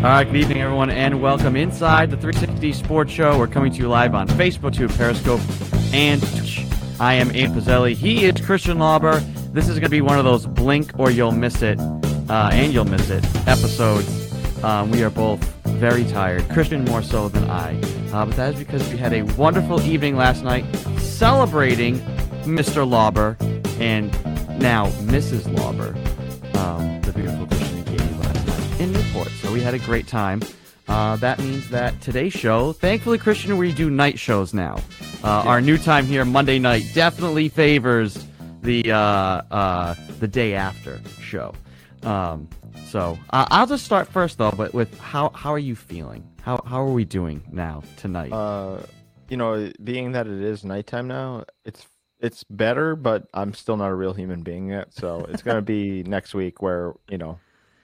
All right, good evening, everyone, and welcome inside the 360 Sports Show. We're coming to you live on Facebook, to Periscope, and Twitch. I am Abe Pizzelli. He is Christian Lauber. This is going to be one of those blink or you'll miss it, uh, and you'll miss it episodes. Um, we are both very tired, Christian more so than I. Uh, but that is because we had a wonderful evening last night celebrating Mr. Lauber and now Mrs. Lauber, um, the beautiful Christian in Newport. So we had a great time. Uh, that means that today's show, thankfully, Christian, we do night shows now. Uh, Our new time here, Monday night, definitely favors the uh, uh, the day after show. Um, so uh, I'll just start first though, but with how how are you feeling? How how are we doing now tonight? Uh, you know, being that it is nighttime now, it's it's better, but I'm still not a real human being yet. So it's gonna be next week where you know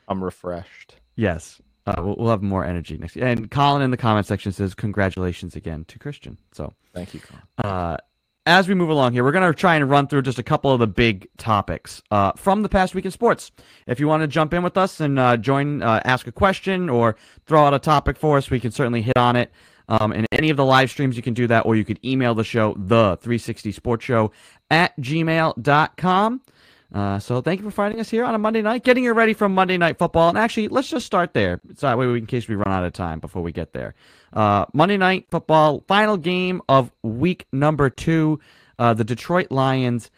I'm refreshed. yes, uh, we'll, we'll have more energy next. And Colin in the comment section says congratulations again to Christian. So Thank you, Colin. uh, as we move along here, we're going to try and run through just a couple of the big topics uh, from the past week in sports. If you want to jump in with us and uh, join, uh, ask a question, or throw out a topic for us, we can certainly hit on it. Um, in any of the live streams, you can do that, or you could email the show, the 360 Sports Show at gmail.com. Uh, so thank you for finding us here on a Monday night, getting you ready for Monday Night Football. And actually, let's just start there. So that way, we, in case we run out of time before we get there. Uh, Monday Night Football, final game of week number two. Uh, the Detroit Lions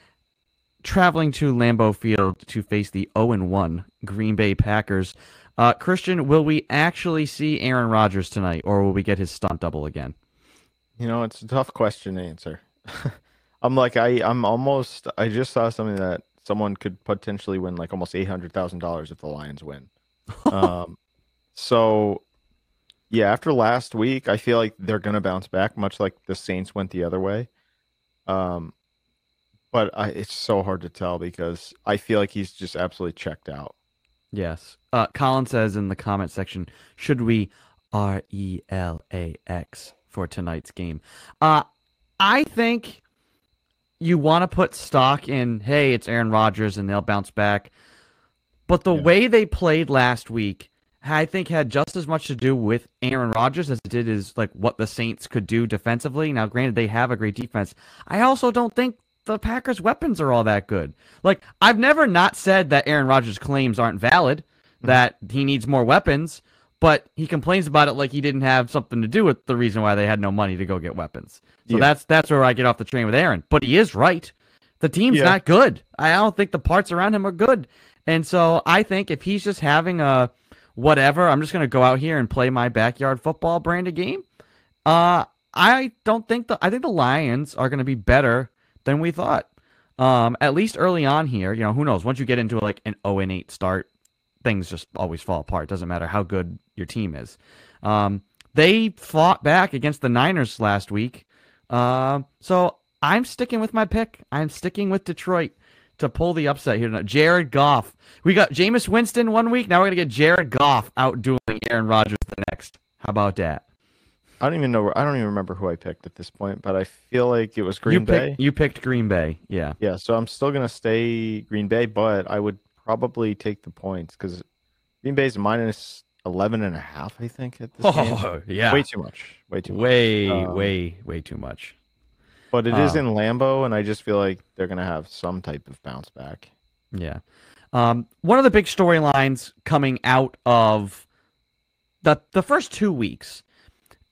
traveling to Lambeau Field to face the 0-1 Green Bay Packers. Uh, Christian, will we actually see Aaron Rodgers tonight, or will we get his stunt double again? You know, it's a tough question to answer. I'm like I I'm almost I just saw something that someone could potentially win like almost eight hundred thousand dollars if the Lions win. um, so yeah, after last week, I feel like they're gonna bounce back, much like the Saints went the other way. Um, but I, it's so hard to tell because I feel like he's just absolutely checked out. Yes. Uh, Colin says in the comment section, should we R E L A X for tonight's game? Uh, I think you want to put stock in, hey, it's Aaron Rodgers and they'll bounce back. But the Yeah. way they played last week, I think had just as much to do with Aaron Rodgers as it did is like what the Saints could do defensively. Now, granted, they have a great defense. I also don't think the Packers' weapons are all that good. Like, I've never not said that Aaron Rodgers' claims aren't valid, mm-hmm. that he needs more weapons, but he complains about it like he didn't have something to do with the reason why they had no money to go get weapons. So Yeah. that's that's where I get off the train with Aaron. But he is right. The team's Yeah. not good. I don't think the parts around him are good. And so I think if he's just having a whatever, I'm just going to go out here and play my backyard football brand of game. Uh, I don't think the I think the Lions are going to be better than we thought. Um, at least early on here, you know, who knows? Once you get into like an 0 and 8 start, things just always fall apart. Doesn't matter how good your team is. Um, they fought back against the Niners last week. Um, so I'm sticking with my pick. I'm sticking with Detroit to pull the upset here tonight. Jared Goff. We got Jameis Winston one week. Now we're gonna get Jared Goff out dueling Aaron Rodgers the next. How about that? I don't even know. I don't even remember who I picked at this point, but I feel like it was Green you Bay. Picked, you picked Green Bay. Yeah. Yeah, so I'm still gonna stay Green Bay, but I would probably take the points because Green Bay's minus 11 and a half, I think, at this game. Oh, yeah. Way too much. Way too much. way, Um, way, way too much. But it is uh, in Lambeau, and I just feel like they're gonna have some type of bounce back. Yeah. Um, one of the big storylines coming out of the the first two weeks,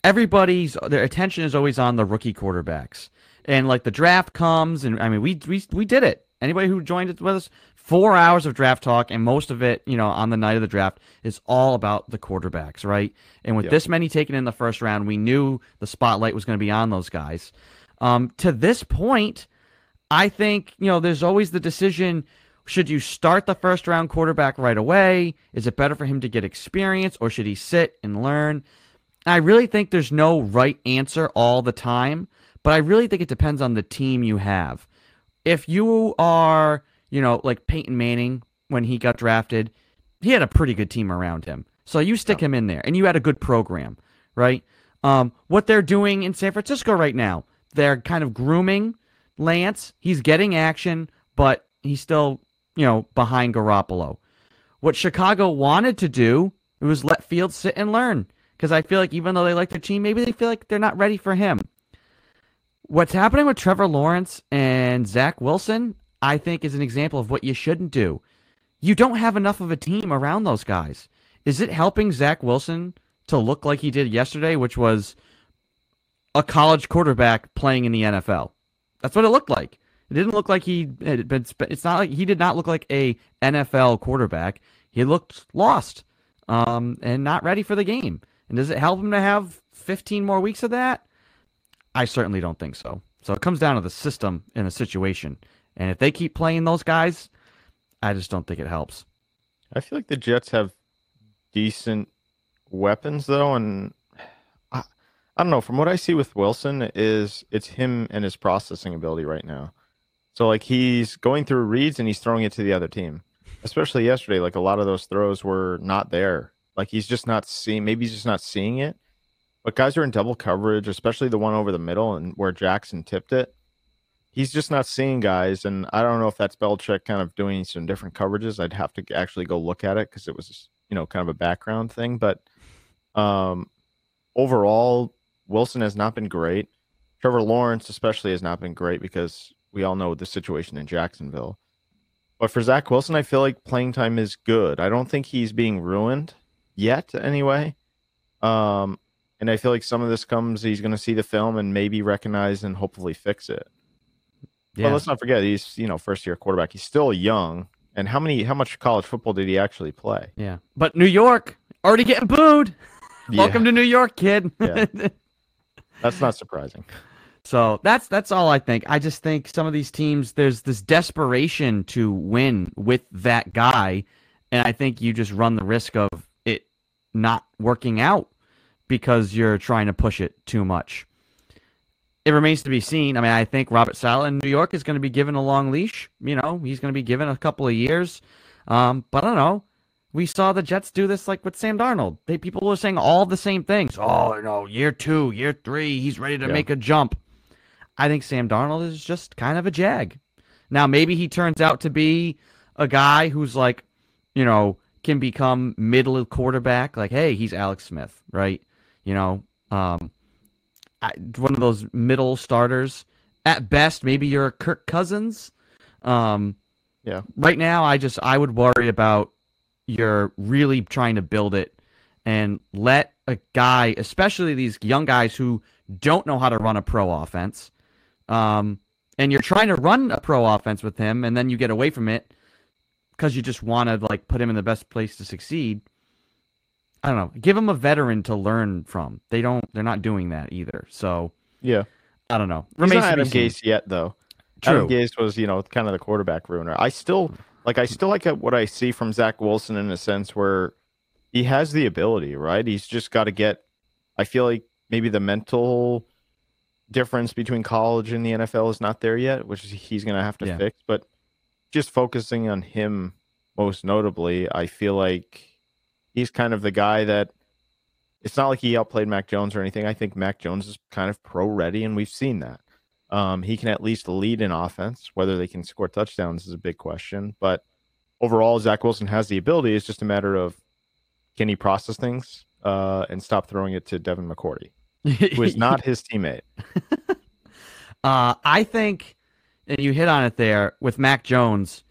everybody's their attention is always on the rookie quarterbacks, and like the draft comes, and I mean we we we did it. Anybody who joined it with us, four hours of draft talk, and most of it, you know, on the night of the draft is all about the quarterbacks, right? And with Yep. this many taken in the first round, we knew the spotlight was going to be on those guys. Um, to this point, I think, you know, there's always the decision should you start the first round quarterback right away? Is it better for him to get experience or should he sit and learn? I really think there's no right answer all the time, but I really think it depends on the team you have. If you are, you know, like Peyton Manning when he got drafted, he had a pretty good team around him. So you stick him in there and you had a good program, right? Um, what they're doing in San Francisco right now, they're kind of grooming Lance. He's getting action, but he's still, you know, behind Garoppolo. What Chicago wanted to do It was let Fields sit and learn because I feel like even though they like their team, maybe they feel like they're not ready for him. What's happening with Trevor Lawrence and Zach Wilson, I think, is an example of what you shouldn't do. You don't have enough of a team around those guys. Is it helping Zach Wilson to look like he did yesterday, which was a college quarterback playing in the NFL? That's what it looked like. It didn't look like he had been. It's not like he did not look like a NFL quarterback. He looked lost um, and not ready for the game. And does it help him to have 15 more weeks of that? I certainly don't think so. So it comes down to the system in a situation. And if they keep playing those guys, I just don't think it helps. I feel like the Jets have decent weapons though, and I, I don't know. From what I see with Wilson, is it's him and his processing ability right now. So like he's going through reads and he's throwing it to the other team. Especially yesterday, like a lot of those throws were not there. Like he's just not seeing. Maybe he's just not seeing it. But guys are in double coverage, especially the one over the middle and where Jackson tipped it. He's just not seeing guys, and I don't know if that's Belichick kind of doing some different coverages. I'd have to actually go look at it because it was, you know, kind of a background thing. But um, overall, Wilson has not been great. Trevor Lawrence, especially, has not been great because we all know the situation in Jacksonville. But for Zach Wilson, I feel like playing time is good. I don't think he's being ruined yet, anyway. Um, and I feel like some of this comes, he's going to see the film and maybe recognize and hopefully fix it. Yeah. But let's not forget, he's, you know, first year quarterback. He's still young. And how many, how much college football did he actually play? Yeah. But New York already getting booed. Yeah. Welcome to New York, kid. yeah. That's not surprising. So that's that's all I think. I just think some of these teams there's this desperation to win with that guy, and I think you just run the risk of it not working out because you're trying to push it too much. It remains to be seen. I mean, I think Robert Saleh in New York is going to be given a long leash. You know, he's going to be given a couple of years. Um, but I don't know. We saw the Jets do this like with Sam Darnold. They people were saying all the same things. Oh, no, year two, year three, he's ready to yeah. make a jump. I think Sam Darnold is just kind of a jag. Now, maybe he turns out to be a guy who's like, you know, can become middle quarterback. Like, hey, he's Alex Smith, right? You know, um, one of those middle starters. At best, maybe you're a Kirk Cousins. Um, yeah. Right now, I just I would worry about you're really trying to build it and let a guy, especially these young guys who don't know how to run a pro offense, um, and you're trying to run a pro offense with him, and then you get away from it because you just want to like put him in the best place to succeed. I don't know. Give them a veteran to learn from. They don't. They're not doing that either. So yeah, I don't know. He's not Adam Gase yet, though. True. Adam Gase was, you know, kind of the quarterback ruiner. I still like. I still like what I see from Zach Wilson in a sense where he has the ability, right? He's just got to get. I feel like maybe the mental difference between college and the NFL is not there yet, which he's going to have to yeah. fix. But just focusing on him most notably, I feel like he's kind of the guy that it's not like he outplayed Mac Jones or anything. I think Mac Jones is kind of pro ready, and we've seen that. Um, he can at least lead in offense. Whether they can score touchdowns is a big question. But overall, Zach Wilson has the ability. It's just a matter of can he process things uh, and stop throwing it to Devin McCourty, who is not his teammate. uh, I think, and you hit on it there with Mac Jones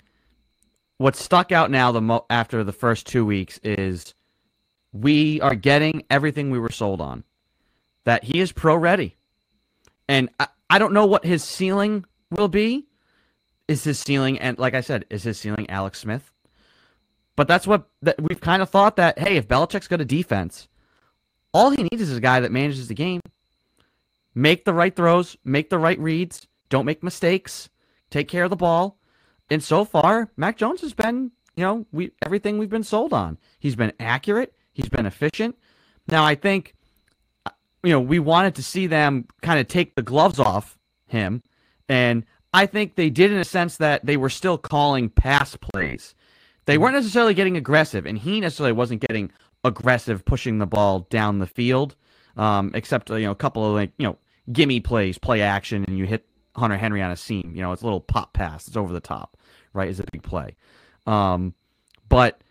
what stuck out now the mo- after the first two weeks is we are getting everything we were sold on. That he is pro ready, and I, I don't know what his ceiling will be. Is his ceiling and like I said, is his ceiling Alex Smith? But that's what that we've kind of thought that hey, if Belichick's got a defense, all he needs is a guy that manages the game, make the right throws, make the right reads, don't make mistakes, take care of the ball and so far, Mac Jones has been, you know, we everything we've been sold on. He's been accurate. He's been efficient. Now, I think, you know, we wanted to see them kind of take the gloves off him, and I think they did in a sense that they were still calling pass plays. They weren't necessarily getting aggressive, and he necessarily wasn't getting aggressive pushing the ball down the field, um, except you know a couple of like you know gimme plays, play action, and you hit Hunter Henry on a seam. You know, it's a little pop pass. It's over the top, right? Is a big play. Um, but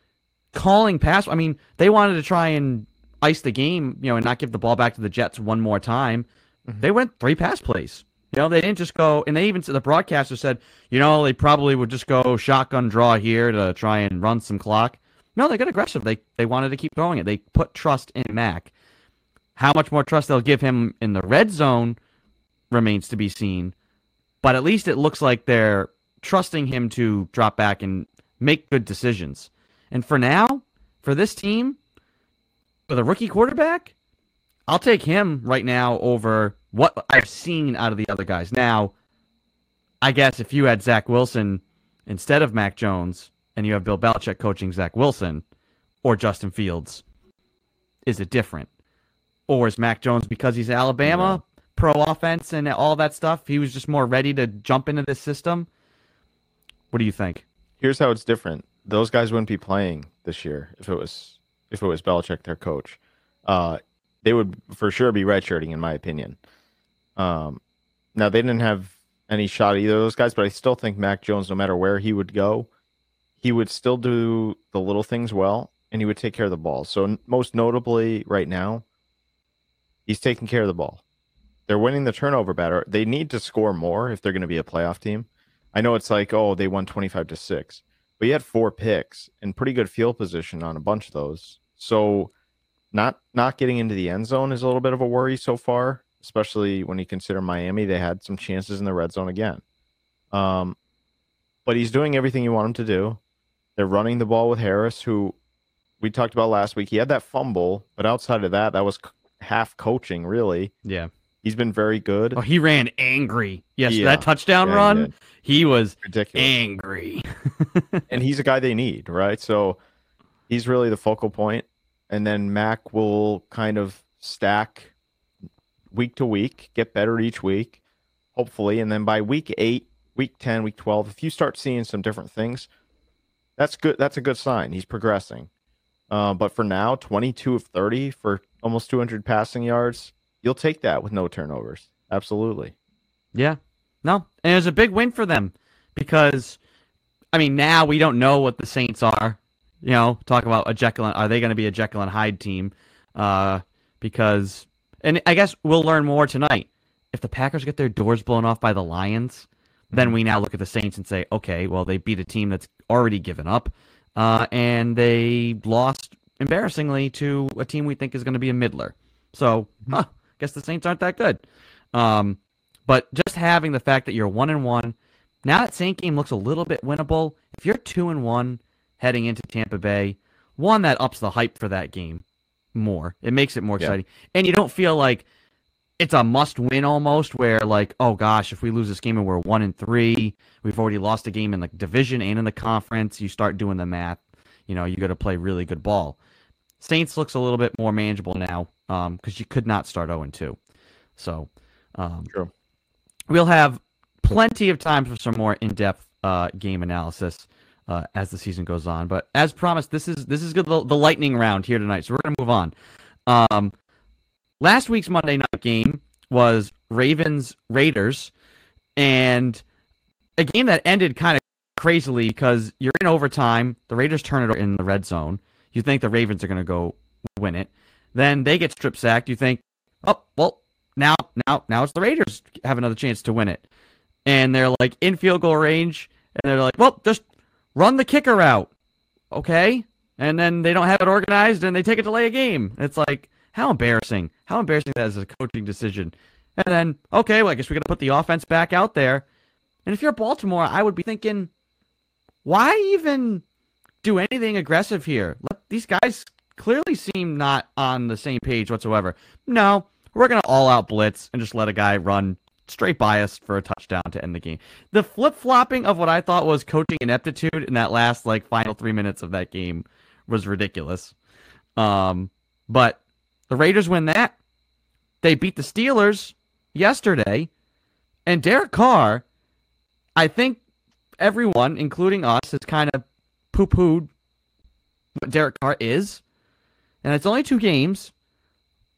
calling pass. I mean, they wanted to try and ice the game, you know, and not give the ball back to the Jets one more time. Mm-hmm. They went three pass plays. You know, they didn't just go, and they even the broadcaster said, you know, they probably would just go shotgun draw here to try and run some clock. No, they got aggressive. They they wanted to keep going it. They put trust in Mac. How much more trust they'll give him in the red zone remains to be seen. But at least it looks like they're trusting him to drop back and make good decisions. And for now, for this team, with a rookie quarterback, I'll take him right now over what I've seen out of the other guys. Now, I guess if you had Zach Wilson instead of Mac Jones and you have Bill Belichick coaching Zach Wilson or Justin Fields, is it different? Or is Mac Jones because he's Alabama yeah. pro offense and all that stuff? He was just more ready to jump into this system. What do you think? Here's how it's different. Those guys wouldn't be playing this year if it was if it was Belichick their coach. Uh, they would for sure be redshirting, in my opinion. Um, now they didn't have any shot either of those guys, but I still think Mac Jones, no matter where he would go, he would still do the little things well, and he would take care of the ball. So most notably, right now, he's taking care of the ball. They're winning the turnover battle. They need to score more if they're going to be a playoff team. I know it's like, oh, they won 25 to 6, but he had four picks and pretty good field position on a bunch of those. So not not getting into the end zone is a little bit of a worry so far especially when you consider Miami. They had some chances in the red zone again. Um, but he's doing everything you want him to do. They're running the ball with Harris, who we talked about last week. He had that fumble, but outside of that, that was half coaching, really. Yeah. He's been very good. Oh, he ran angry. Yes, yeah. that touchdown yeah, run, he, he was ridiculous, angry. and he's a guy they need, right? So he's really the focal point. And then Mac will kind of stack week to week, get better each week, hopefully. And then by week eight, week 10, week 12, if you start seeing some different things, that's good. That's a good sign. He's progressing. Uh, but for now, 22 of 30 for almost 200 passing yards, you'll take that with no turnovers. Absolutely. Yeah. No. And it was a big win for them because, I mean, now we don't know what the Saints are. You know, talk about a Jekyll and, are they going to be a Jekyll and Hyde team? Uh, because and I guess we'll learn more tonight. If the Packers get their doors blown off by the Lions, then we now look at the Saints and say, okay, well, they beat a team that's already given up, uh, and they lost embarrassingly to a team we think is going to be a middler. So, mm-hmm. huh, guess the Saints aren't that good. Um, but just having the fact that you're one and one, now that Saint game looks a little bit winnable. If you're two and one heading into Tampa Bay, one that ups the hype for that game more. It makes it more exciting. Yeah. And you don't feel like it's a must win almost where like, oh gosh, if we lose this game and we're one and three, we've already lost a game in the division and in the conference, you start doing the math. You know, you gotta play really good ball. Saints looks a little bit more manageable now, because um, you could not start 0 2. So um, True. we'll have plenty of time for some more in depth uh, game analysis uh, as the season goes on. But as promised, this is this is the, the lightning round here tonight. So we're gonna move on. Um, last week's Monday night game was Ravens Raiders, and a game that ended kind of crazily because you're in overtime. The Raiders turn it in the red zone. You think the Ravens are gonna go win it. Then they get strip sacked. You think, oh well, now now now it's the Raiders have another chance to win it, and they're like in field goal range, and they're like, well, just run the kicker out. Okay? And then they don't have it organized and they take a delay a game. It's like, how embarrassing. How embarrassing that is a coaching decision. And then, okay, well, I guess we're to put the offense back out there. And if you're Baltimore, I would be thinking, why even do anything aggressive here? Let, these guys clearly seem not on the same page whatsoever. No, we're going to all out blitz and just let a guy run straight biased for a touchdown to end the game. The flip flopping of what I thought was coaching ineptitude in that last like final three minutes of that game was ridiculous. Um, but the Raiders win that. They beat the Steelers yesterday, and Derek Carr. I think everyone, including us, has kind of poo pooed what Derek Carr is, and it's only two games.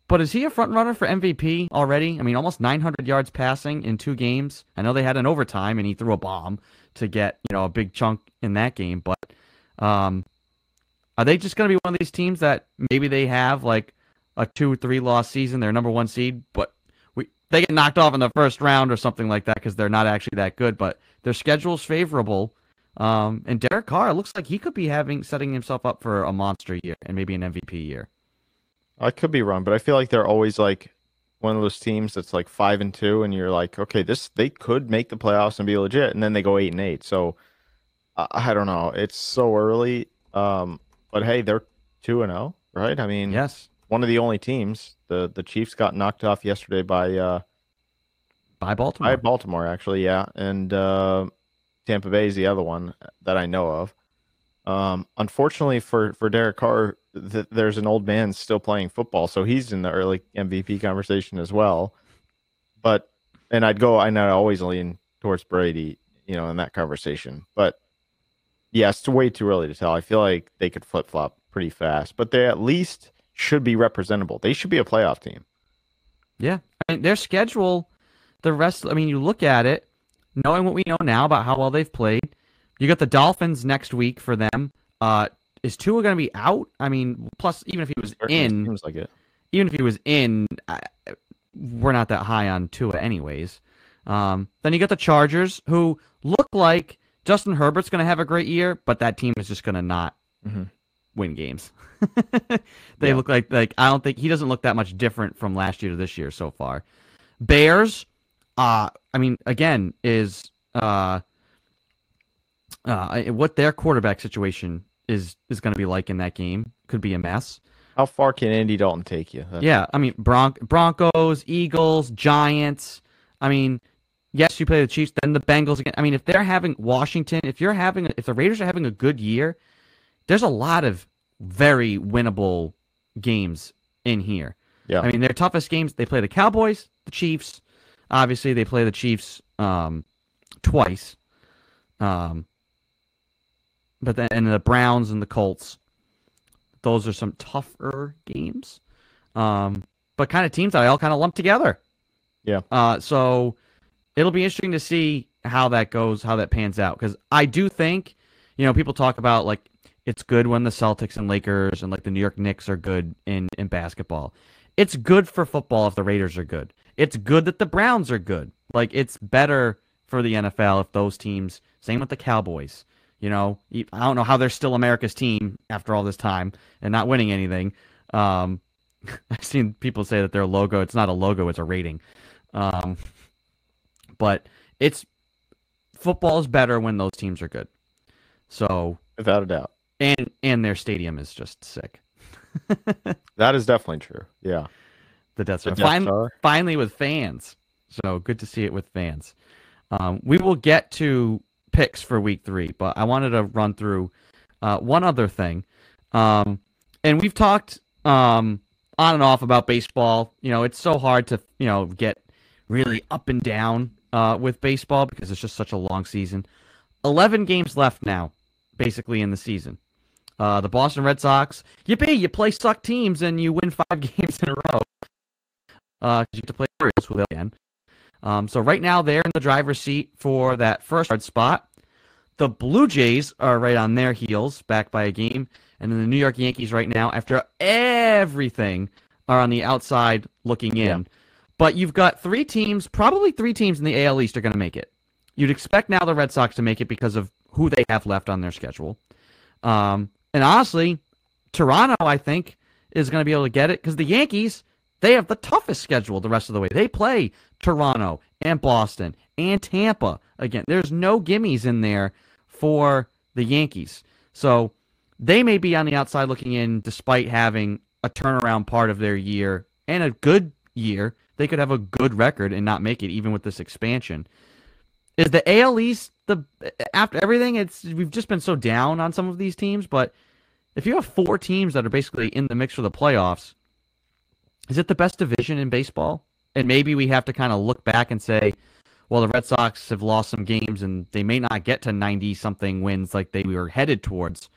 But is he a front runner for MVP already? I mean, almost 900 yards passing in two games. I know they had an overtime and he threw a bomb to get you know a big chunk in that game, but um, Are they just going to be one of these teams that maybe they have like a two three loss season, they're number one seed, but we they get knocked off in the first round or something like that because they're not actually that good, but their schedule's favorable. Um, and Derek Carr looks like he could be having setting himself up for a monster year and maybe an MVP year. I could be wrong, but I feel like they're always like one of those teams that's like five and two, and you're like, okay, this they could make the playoffs and be legit, and then they go eight and eight. So I, I don't know. It's so early. Um, but hey, they're two and zero, right? I mean, yes, one of the only teams. the The Chiefs got knocked off yesterday by uh, by Baltimore. By Baltimore, actually, yeah, and uh, Tampa Bay is the other one that I know of. Um, unfortunately for for Derek Carr, th- there's an old man still playing football, so he's in the early MVP conversation as well. But and I'd go, I know I always lean towards Brady, you know, in that conversation. But yeah, it's way too early to tell. I feel like they could flip flop pretty fast, but they at least should be representable. They should be a playoff team. Yeah, I mean, their schedule, the rest. I mean, you look at it, knowing what we know now about how well they've played. You got the Dolphins next week for them. Uh, is Tua going to be out? I mean, plus even if he was in, seems like it. Even if he was in, I, we're not that high on Tua, anyways. Um, then you got the Chargers, who look like Justin Herbert's going to have a great year, but that team is just going to not mm-hmm. win games. they yeah. look like like I don't think he doesn't look that much different from last year to this year so far. Bears, uh, I mean, again, is uh, uh, what their quarterback situation is is going to be like in that game could be a mess. How far can Andy Dalton take you? That's... Yeah, I mean Bron- Broncos, Eagles, Giants. I mean, yes, you play the Chiefs, then the Bengals again. I mean, if they're having Washington, if you're having, if the Raiders are having a good year, there's a lot of very winnable games in here. Yeah, I mean, their toughest games they play the Cowboys, the Chiefs. Obviously, they play the Chiefs um, twice. Um, but then and the Browns and the Colts, those are some tougher games. Um, but kind of teams that I all kind of lump together. Yeah. Uh, so it'll be interesting to see how that goes, how that pans out. Because I do think, you know, people talk about like it's good when the Celtics and Lakers and like the New York Knicks are good in in basketball. It's good for football if the Raiders are good. It's good that the Browns are good. Like it's better for the NFL if those teams. Same with the Cowboys. You know, I don't know how they're still America's team after all this time and not winning anything. Um, I've seen people say that their logo, it's not a logo, it's a rating. Um, but it's football is better when those teams are good. So without a doubt, and and their stadium is just sick. that is definitely true. Yeah, the Death Star. The Death Star. finally with fans. So good to see it with fans. Um, we will get to picks for week three, but I wanted to run through uh, one other thing. Um, and we've talked um, on and off about baseball. You know, it's so hard to you know get really up and down uh, with baseball because it's just such a long season. Eleven games left now, basically in the season. Uh, the Boston Red Sox, yippee! You play suck teams and you win five games in a row. Uh, you get to play Orioles with again. Um, so right now they're in the driver's seat for that first hard spot. The Blue Jays are right on their heels, back by a game, and then the New York Yankees right now, after everything, are on the outside looking in. Yeah. But you've got three teams, probably three teams in the AL East are going to make it. You'd expect now the Red Sox to make it because of who they have left on their schedule. Um, and honestly, Toronto, I think, is going to be able to get it because the Yankees, they have the toughest schedule the rest of the way. They play Toronto and Boston and Tampa. Again, there's no gimmies in there for the Yankees. So they may be on the outside looking in despite having a turnaround part of their year and a good year. They could have a good record and not make it even with this expansion. Is the AL East the after everything it's we've just been so down on some of these teams, but if you have four teams that are basically in the mix for the playoffs, is it the best division in baseball? And maybe we have to kind of look back and say, well, the Red Sox have lost some games and they may not get to 90 something wins like they were headed towards.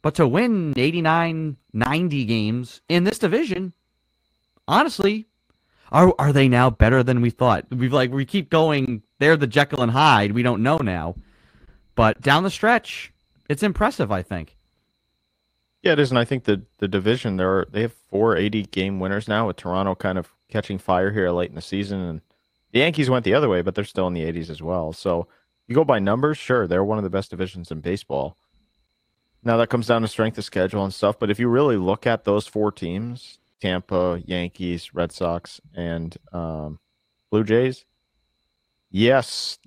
But to win 89, 90 games in this division, honestly, are are they now better than we thought? We've like we keep going, they're the Jekyll and Hyde. We don't know now. But down the stretch, it's impressive, I think. Yeah, it is, and I think the the division there are they have four eighty game winners now with Toronto kind of catching fire here late in the season, and the Yankees went the other way, but they're still in the 80s as well. So you go by numbers, sure, they're one of the best divisions in baseball. Now that comes down to strength of schedule and stuff, but if you really look at those four teams, Tampa, Yankees, Red Sox, and um, Blue Jays, yes,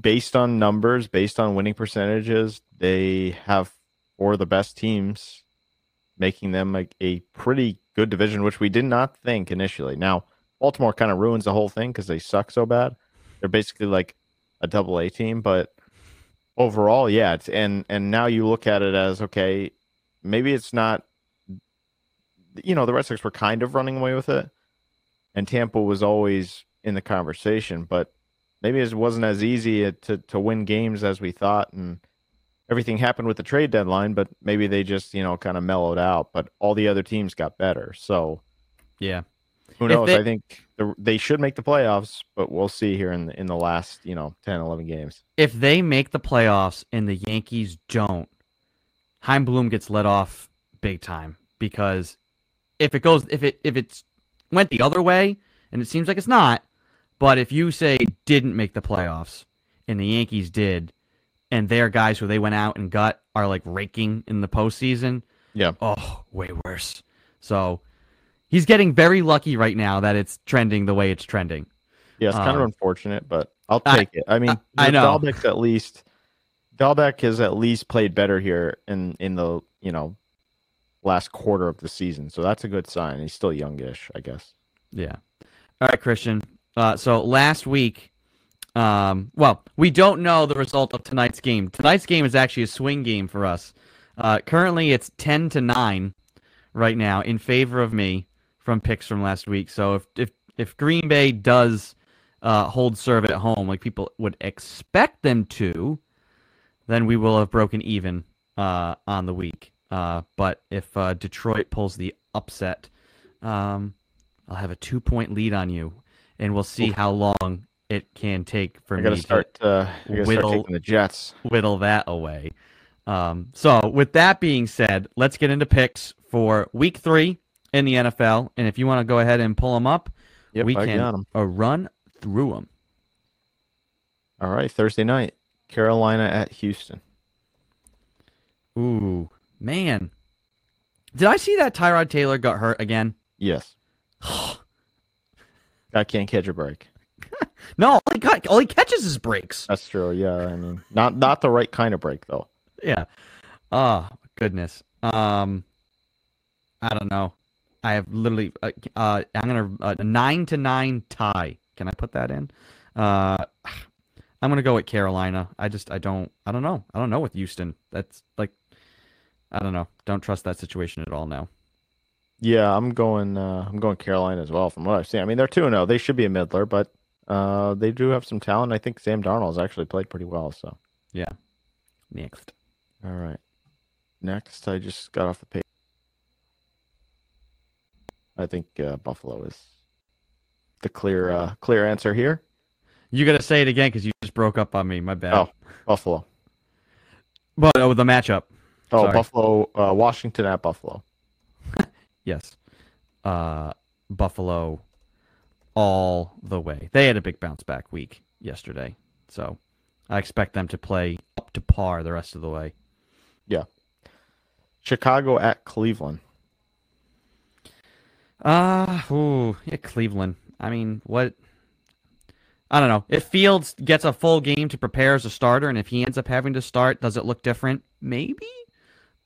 based on numbers, based on winning percentages, they have of the best teams, making them a pretty good division, which we did not think initially. Now, Baltimore kind of ruins the whole thing because they suck so bad. They're basically like a double A team, but overall, yeah. It's, and and now you look at it as okay, maybe it's not. You know, the Red Sox were kind of running away with it, and Tampa was always in the conversation, but maybe it wasn't as easy to to win games as we thought, and everything happened with the trade deadline. But maybe they just you know kind of mellowed out, but all the other teams got better. So, yeah, who knows? They, I think they should make the playoffs, but we'll see here in the, in the last, you know, 10, 11 games. If they make the playoffs and the Yankees don't, Chaim Bloom gets let off big time because if it goes if it if it's went the other way and it seems like it's not, but if you say didn't make the playoffs and the Yankees did, and their guys who they went out and got are like raking in the postseason, yeah, oh, way worse. So he's getting very lucky right now that it's trending the way it's trending. Yeah, it's kind um, of unfortunate, but I'll take I, it. I mean, I, I know Dalbec's at least Dalbec has at least played better here in in the you know last quarter of the season, so that's a good sign. He's still youngish, I guess. Yeah. All right, Christian. Uh, so last week, um, well, we don't know the result of tonight's game. Tonight's game is actually a swing game for us. Uh, currently, it's ten to nine right now in favor of me from picks from last week. So if if if Green Bay does uh, hold serve at home like people would expect them to, then we will have broken even uh, on the week. Uh, but if uh, Detroit pulls the upset, um, I'll have a two point lead on you, and we'll see how long it can take for I me start, to uh, whittle start the Jets, whittle that away. Um, so with that being said, let's get into picks for Week Three in the NFL. And if you want to go ahead and pull them up, yep, we I can uh, run through them. All right, Thursday night, Carolina at Houston. Ooh, man. Did I see that Tyrod Taylor got hurt again? Yes. I can't catch a break. no, all he, got, all he catches is breaks. That's true. Yeah, I mean, not not the right kind of break though. Yeah. Oh goodness. Um, I don't know. I have literally, uh, uh, I'm gonna uh, a nine to nine tie. Can I put that in? Uh, I'm gonna go with Carolina. I just, I don't, I don't know. I don't know with Houston. That's like, I don't know. Don't trust that situation at all now. Yeah, I'm going. Uh, I'm going Carolina as well. From what I've seen, I mean they're two and zero. Oh. They should be a middler, but uh, they do have some talent. I think Sam Darnold has actually played pretty well. So yeah. Next. All right. Next, I just got off the page. I think uh, Buffalo is the clear uh, clear answer here. You got to say it again because you just broke up on me. My bad. Oh, Buffalo. But oh, the matchup. Oh, Sorry. Buffalo, uh, Washington at Buffalo. yes, uh, Buffalo, all the way. They had a big bounce back week yesterday, so I expect them to play up to par the rest of the way. Yeah. Chicago at Cleveland. Uh, ooh, yeah, Cleveland. I mean, what? I don't know. If Fields gets a full game to prepare as a starter, and if he ends up having to start, does it look different? Maybe.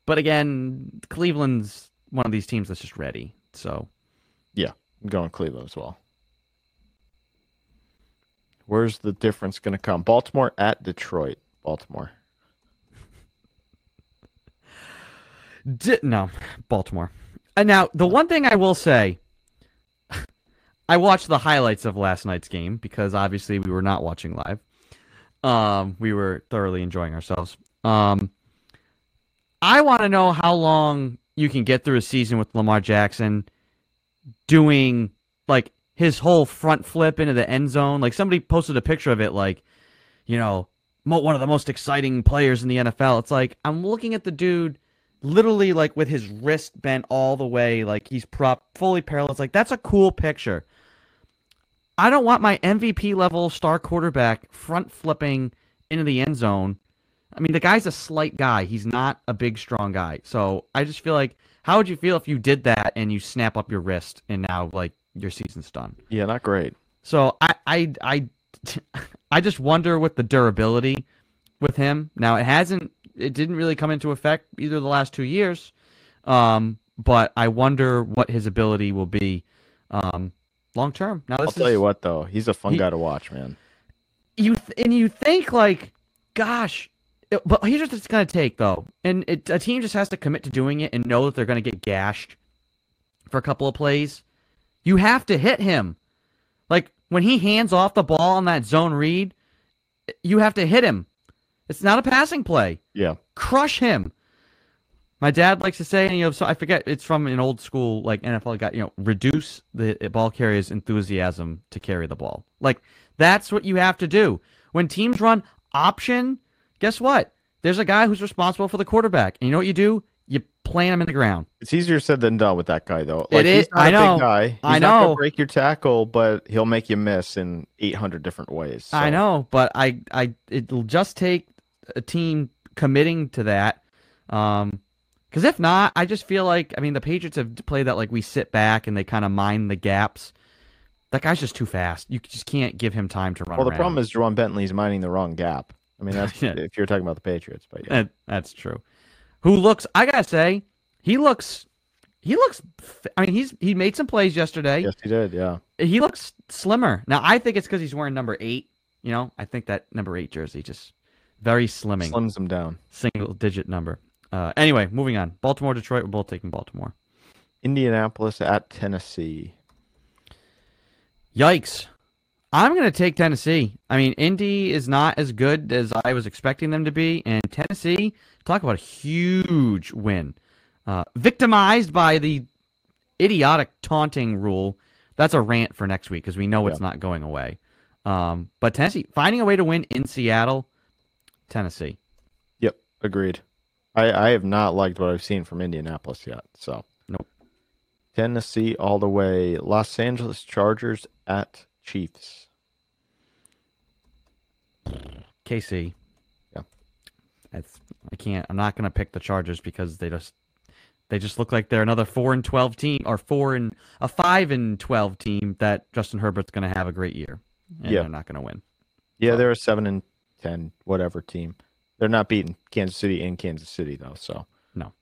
But again, Cleveland's one of these teams that's just ready. So, yeah, I'm going Cleveland as well. Where's the difference going to come? Baltimore at Detroit. Baltimore. D- no, Baltimore. And now, the one thing I will say, I watched the highlights of last night's game because obviously we were not watching live. Um, we were thoroughly enjoying ourselves. Um, I want to know how long you can get through a season with Lamar Jackson doing like his whole front flip into the end zone. Like somebody posted a picture of it, like, you know, one of the most exciting players in the NFL. It's like I'm looking at the dude literally like with his wrist bent all the way, like he's prop fully parallel. It's Like that's a cool picture. I don't want my MVP level star quarterback front flipping into the end zone. I mean, the guy's a slight guy. He's not a big, strong guy. So I just feel like, how would you feel if you did that and you snap up your wrist and now like your season's done? Yeah, not great. So I, I, I, I just wonder with the durability with him. Now it hasn't, it didn't really come into effect either the last two years. Um, but I wonder what his ability will be, um, long term. Now this I'll tell is, you what though, he's a fun He- guy to watch, man. you th- and you think like, gosh, it- but here's what it's gonna take though, and it, a team just has to commit to doing it and know that they're gonna get gashed for a couple of plays. You have to hit him, like when he hands off the ball on that zone read, you have to hit him. It's not a passing play. Yeah. Crush him. My dad likes to say, you know, so I forget it's from an old school like NFL guy, you know, reduce the ball carrier's enthusiasm to carry the ball. Like that's what you have to do. When teams run option, guess what? There's a guy who's responsible for the quarterback. And you know what you do? You plant him in the ground. It's easier said than done with that guy though. It Like, is- He's not I a know. big guy. He's I not gonna know. break your tackle, but he'll make you miss in 800 different ways. I know, but I, I, it'll just take a team committing to that. Um, because if not, I just feel like I mean the Patriots have played that like we sit back and they kind of mine the gaps. That guy's just too fast. You just can't give him time to run. Well, the around. problem is Ja'Whaun Bentley's mining the wrong gap. I mean, that's Yeah. if you're talking about the Patriots, but yeah. That, that's true. Who looks? I gotta say, he looks. He looks. I mean, he's he made some plays yesterday. yes, he did. Yeah. He looks slimmer now. I think it's because he's wearing number eight. You know, I think that number eight jersey just very slimming. Slims him down. single digit number. Uh, anyway, moving on. Baltimore, Detroit. We're both taking Baltimore. Indianapolis at Tennessee. Yikes. I'm going to take Tennessee. I mean, Indy is not as good as I was expecting them to be. And Tennessee, talk about a huge win. Uh, victimized by the idiotic taunting rule. That's a rant for next week because we know it's not going away. Um, but Tennessee, finding a way to win in Seattle, Tennessee. Yep, agreed. I, I have not liked what I've seen from Indianapolis yet. So Nope. Tennessee all the way. Los Angeles Chargers at Chiefs. KC. That's I can't. I'm not gonna pick the Chargers because they just they just look like they're another four and twelve team or four and a five and twelve team that Justin Herbert's gonna have a great year. And Yeah. they're not gonna win. Yeah, So- they're a seven and ten, whatever team. They're not beating Kansas City in Kansas City though. So No.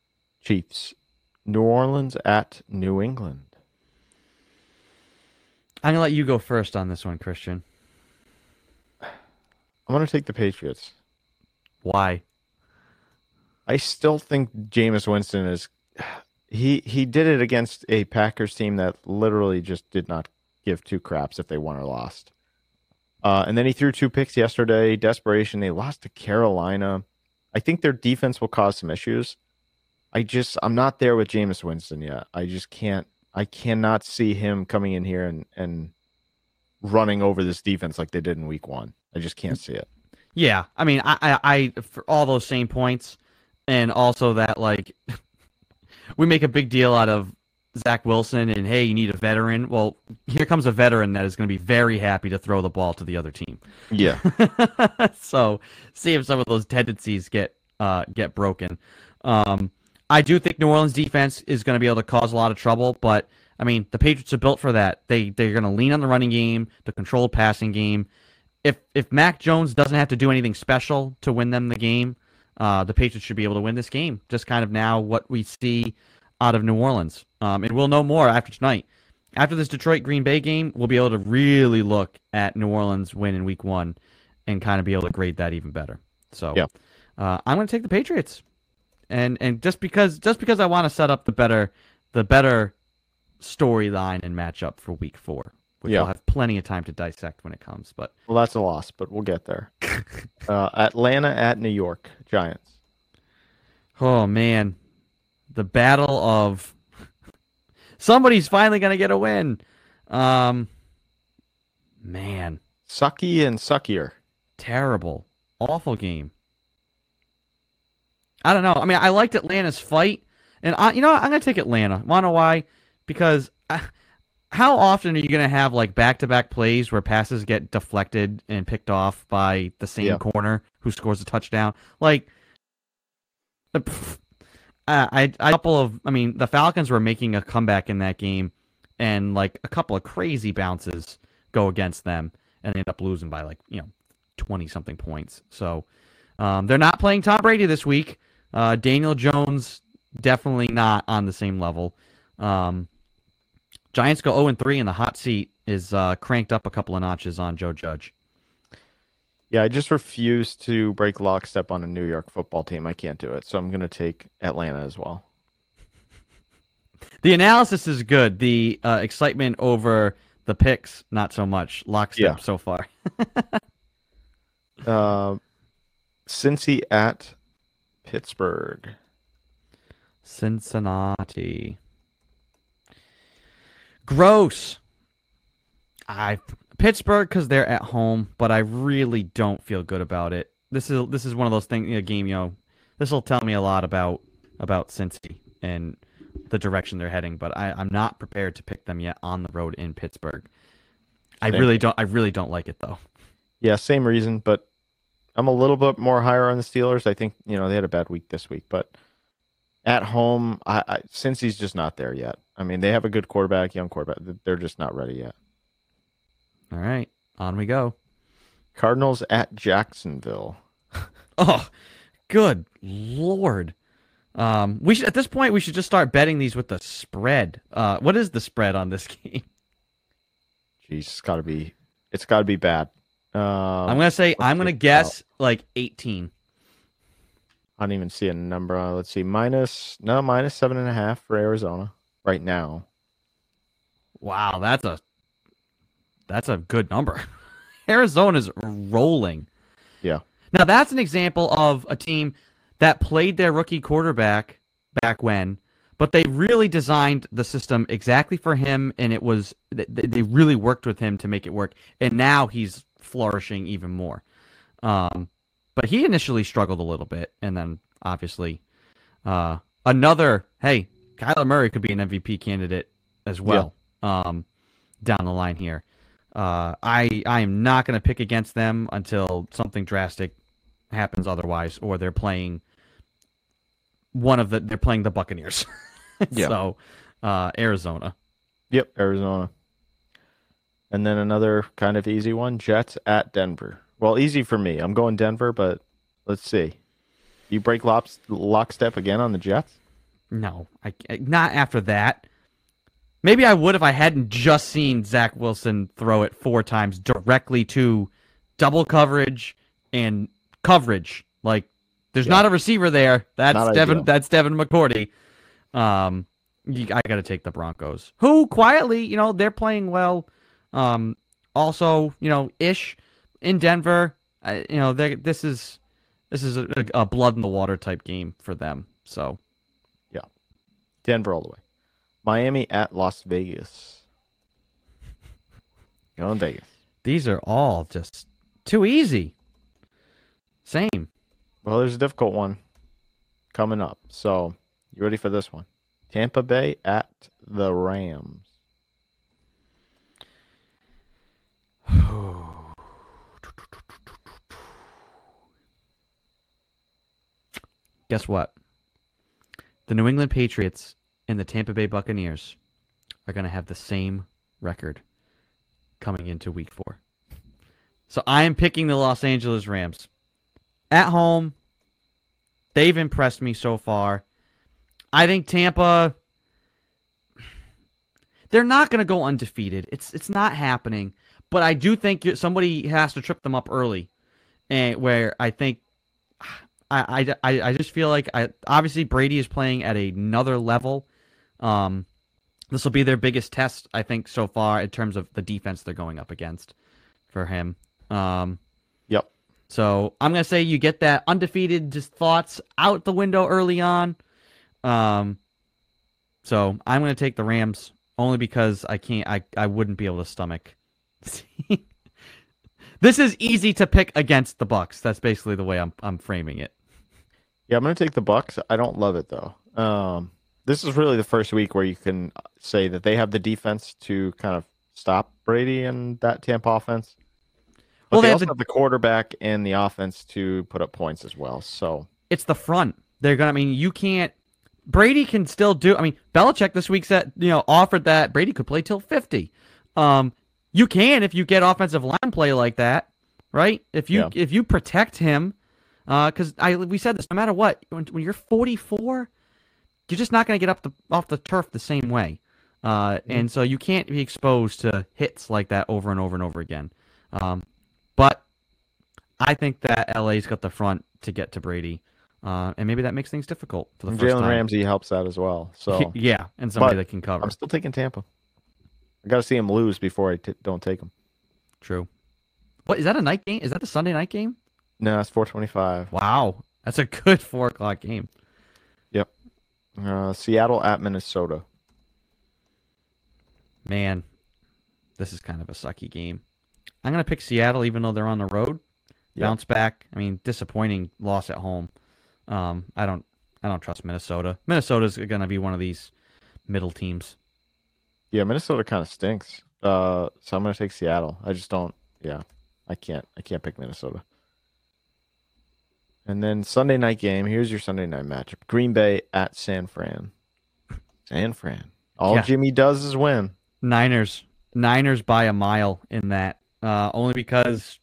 Chiefs. New Orleans at New England. I'm gonna let you go first on this one, Christian. I'm gonna take the Patriots. Why? I still think Jameis Winston is he he did it against a Packers team that literally just did not give two craps if they won or lost. Uh, and then he threw two picks yesterday. Desperation. They lost to Carolina. I think their defense will cause some issues. I just I'm not there with Jameis Winston yet. I just can't. I cannot see him coming in here and and running over this defense like they did in Week One. I just can't see it. Yeah, I mean, I, I, I for all those same points, and also that like we make a big deal out of Zach Wilson and hey, you need a veteran. Well, here comes a veteran that is going to be very happy to throw the ball to the other team. Yeah. so see if some of those tendencies get uh, get broken. Um, I do think New Orleans defense is going to be able to cause a lot of trouble, but I mean the Patriots are built for that. They they're going to lean on the running game, the controlled passing game. If if Mac Jones doesn't have to do anything special to win them the game, uh, the Patriots should be able to win this game. Just kind of now what we see out of New Orleans, um, and we'll know more after tonight. After this Detroit Green Bay game, we'll be able to really look at New Orleans win in Week One, and kind of be able to grade that even better. So, Yeah. uh, I'm going to take the Patriots, and and just because just because I want to set up the better the better storyline and matchup for Week Four, which Yeah. we'll have plenty of time to dissect when it comes. But Well, that's a loss, but we'll get there. uh, Atlanta at New York Giants. oh man, the battle of somebody's finally going to get a win. Um, man, Sucky and suckier. terrible, awful game. I don't know. I mean, I liked Atlanta's fight, and I, you know. I'm gonna take Atlanta. Wanna why? Because I, how often are you gonna have like back-to-back plays where passes get deflected and picked off by the same Yeah. corner who scores a touchdown? Like, uh, pff, I, I, a couple of, I mean, the Falcons were making a comeback in that game, and like a couple of crazy bounces go against them, and they end up losing by like you know twenty something points. So um, they're not playing Tom Brady this week. Uh, Daniel Jones definitely not on the same level. Um, Giants go 0 and 3, and the hot seat is uh, cranked up a couple of notches on Joe Judge. Yeah, I just refuse to break lockstep on a New York football team. I can't do it. So I'm going to take Atlanta as well. The analysis is good. The uh, excitement over the picks, not so much. Lockstep Yeah. so far. Uh, Cincy at Pittsburgh. Cincinnati. Gross. I Pittsburgh because they're at home, but I really don't feel good about it. This is this is one of those things. A game, you know, this will tell me a lot about about Cincy and the direction they're heading. But I, I'm not prepared to pick them yet on the road in Pittsburgh. I Same. really don't. I really don't like it though. Yeah, same reason, but I'm a little bit more higher on the Steelers. I think you know they had a bad week this week, but at home, I, I Cincy's just not there yet. I mean, they have a good quarterback, young quarterback. They're just not ready yet. All right, on we go. Cardinals at Jacksonville. Oh, good lord. Um, we should at this point we should just start betting these with the spread. Uh, what is the spread on this game? Jeez, it's got to be. It's got to be bad. Um, I'm gonna say I'm gonna guess like 18. I don't even see a number. Uh, let's see, minus no minus seven and a half for Arizona right now. Wow, that's a that's a good number. Arizona's rolling. Yeah. Now that's an example of a team that played their rookie quarterback back when, but they really designed the system exactly for him, and it was they, they really worked with him to make it work. And now he's flourishing even more. Um, but he initially struggled a little bit, and then obviously, uh, another hey, Kyler Murray could be an MVP candidate as well. Um, down the line here. Uh, I I am not going to pick against them until something drastic happens otherwise, or they're playing one of the they're playing the Buccaneers. Yeah. So uh, Arizona. Yep, Arizona. And then another kind of easy one: Jets at Denver. Well, easy for me. I'm going Denver, but let's see. You break lops, lockstep again on the Jets? No, I I- not after that. Maybe I would if I hadn't just seen Zach Wilson throw it four times directly to double coverage and coverage. Like there's Yeah. not a receiver there. That's Not Devin. ideal. That's Devin McCourty. Um, I got to take the Broncos, who quietly, you know, they're playing well. Um, also, you know, ish in Denver. I, you know, this is this is a, a blood in the water type game for them. So Denver all the way. Miami at Las Vegas. Going Vegas. these are all just too easy. Same. Well, there's a difficult one coming up. So, you ready for this one? Tampa Bay at the Rams. Guess what? The New England Patriots and the Tampa Bay Buccaneers are going to have the same record coming into week four. So I am picking the Los Angeles Rams. At home, they've impressed me so far. I think Tampa they're not going to go undefeated. It's it's not happening, but I do think somebody has to trip them up early. And where I think I, I, I just feel like I obviously Brady is playing at another level. Um, this will be their biggest test, I think, so far in terms of the defense they're going up against for him. Um, Yep. so I'm gonna say you get that undefeated just thoughts out the window early on. Um, so I'm gonna take the Rams only because I can't. I I wouldn't be able to stomach. this is easy to pick against the Bucks. That's basically the way I'm I'm framing it. Yeah, I'm gonna take the Bucks. I don't love it though. Um, this is really the first week where you can say that they have the defense to kind of stop Brady and that Tampa offense. But Well, they, they have also the- have the quarterback and the offense to put up points as well. So It's the front. They're gonna. I mean, you can't. Brady can still do. I mean, Belichick this week said you know offered that Brady could play till fifty. Um, you can if you get offensive line play like that, right? If you Yeah. if you protect him, because I we said this. No matter what, when, when you're 44, you're just not gonna get up the off the turf the same way. Uh, and so you can't be exposed to hits like that over and over and over again. Um, but I think that LA's got the front to get to Brady, uh, and maybe that makes things difficult for the and first Jalen time. Ramsey helps out as well. So yeah, and somebody But that can cover. I'm still taking Tampa. I got to see him lose before I t- don't take him. True. What is that a night game? Is that the Sunday night game? No, it's 425. Wow, that's a good four o'clock game. Uh, Seattle at Minnesota. Man, this is kind of a sucky game. I'm gonna pick Seattle, even though they're on the road. Yeah. Bounce back. I mean, disappointing loss at home. Um, I don't, I don't trust Minnesota. Minnesota's gonna be one of these middle teams. Yeah, Minnesota kind of stinks. Uh, so I'm gonna take Seattle. I just don't. Yeah, I can't. I can't pick Minnesota. And then Sunday night game. Here's your Sunday night matchup: Green Bay at San Fran. San Fran. All Yeah. Jimmy does is win. Niners, Niners by a mile in that. Uh, only because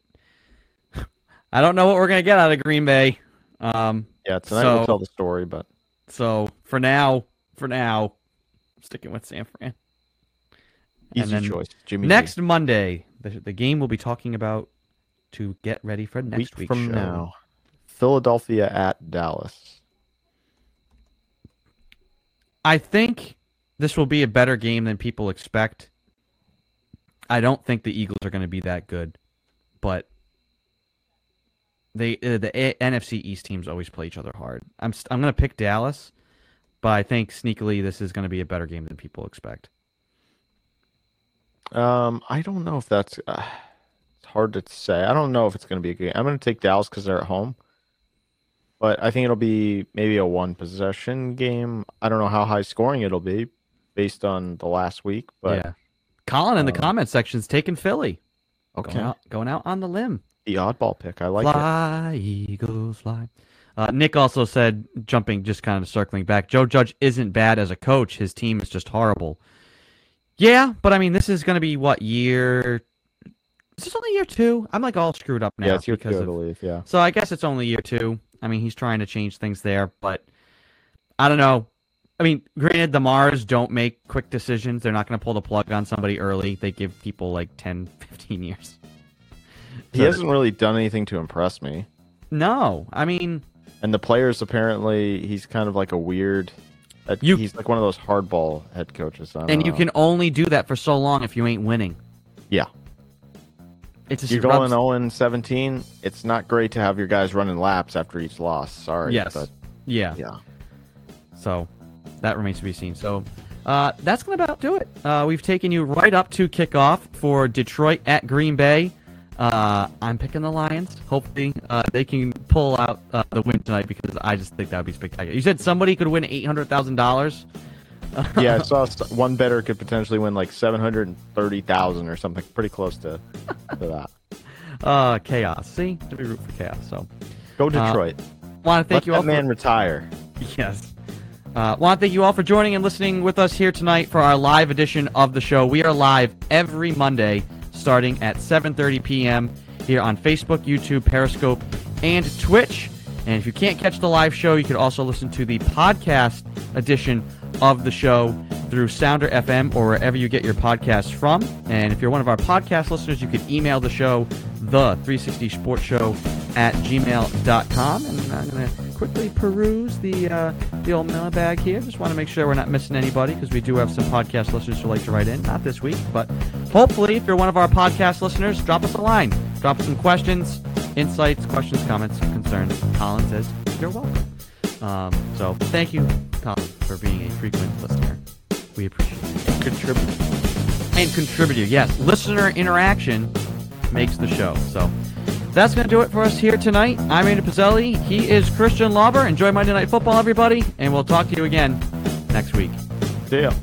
I don't know what we're gonna get out of Green Bay. Um, Yeah, tonight So- we'll tell the story, but so for now, for now, I'm sticking with San Fran. Easy choice. Jimmy. G. Next Monday, the, the game we'll be talking about to get ready for next week week's from show. now, Philadelphia at Dallas. I think this will be a better game than people expect. I don't think the Eagles are going to be that good, but they uh, the A- NFC East teams always play each other hard. I'm st- I'm going to pick Dallas, but I think sneakily this is going to be a better game than people expect. Um, I don't know if that's. Uh, it's hard to say. I don't know if it's going to be a good. I'm going to take Dallas because they're at home, but I think it'll be maybe a one possession game. I don't know how high scoring it'll be based on the last week, but yeah, Colin in the um, comment section's taking Philly, okay, going out, going out on the limb. the oddball pick. I like it. fly, Eagles, fly. Uh, Nick also said, jumping, just kind of circling back, Joe Judge isn't bad as a coach. His team is just horrible. Yeah, but I mean, this is going to be what year? Is this only year two? I'm like all screwed up now Yeah, it's because two, I believe. Yeah, So I guess it's only year two. I mean, he's trying to change things there, but I don't know. I mean, granted, the Maras don't make quick decisions. They're not going to pull the plug on somebody early. They give people like 10, 15 years. he So- hasn't really done anything to impress me, No, I mean, and the players apparently he's kind of like a weird. You- he's like one of those hardball head coaches. And you can only do that for so long if you ain't winning. Yeah. It's just You're going 0 17. It's not great to have your guys running laps after each loss. Sorry. Yes. But Yeah. yeah. So that remains to be seen. So uh, that's going to about do it. Uh, we've taken you right up to kickoff for Detroit at Green Bay. Uh, I'm picking the Lions. Hopefully, uh, they can pull out uh, the win tonight because I just think that would be spectacular. You said somebody could win eight hundred thousand dollars. Yeah, I saw one better could potentially win like 730,000 or something pretty close to, to that. Uh, chaos. See, to be root for chaos. So, Go Uh, Detroit. want to thank Let you that all. For- man retire. Yes. Uh, want to thank you all for joining and listening with us here tonight for our live edition of the show. We are live every Monday starting at 7:30 p.m. here on Facebook, YouTube, Periscope, and Twitch. And if you can't catch the live show, you can also listen to the podcast edition of the show through Sounder FM or wherever you get your podcasts from. And if you're one of our podcast listeners, you can email the show, the 360 Sports Show at gmail.com. And I'm going to quickly peruse the uh, the old mailbag here. Just want to make sure we're not missing anybody because we do have some podcast listeners who like to write in. Not this week, but hopefully, if you're one of our podcast listeners, drop us a line. Drop us some questions, insights, questions, comments, concerns. Colin says, you're welcome. Um, so thank you, Colin, for being a frequent listener. We appreciate it. Contribute. And contributor, yes. Listener interaction makes the show. So that's going to do it for us here tonight. I'm Andy Pizzelli. He is Christian Lauber. Enjoy Monday Night Football, everybody, and we'll talk to you again next week. See ya.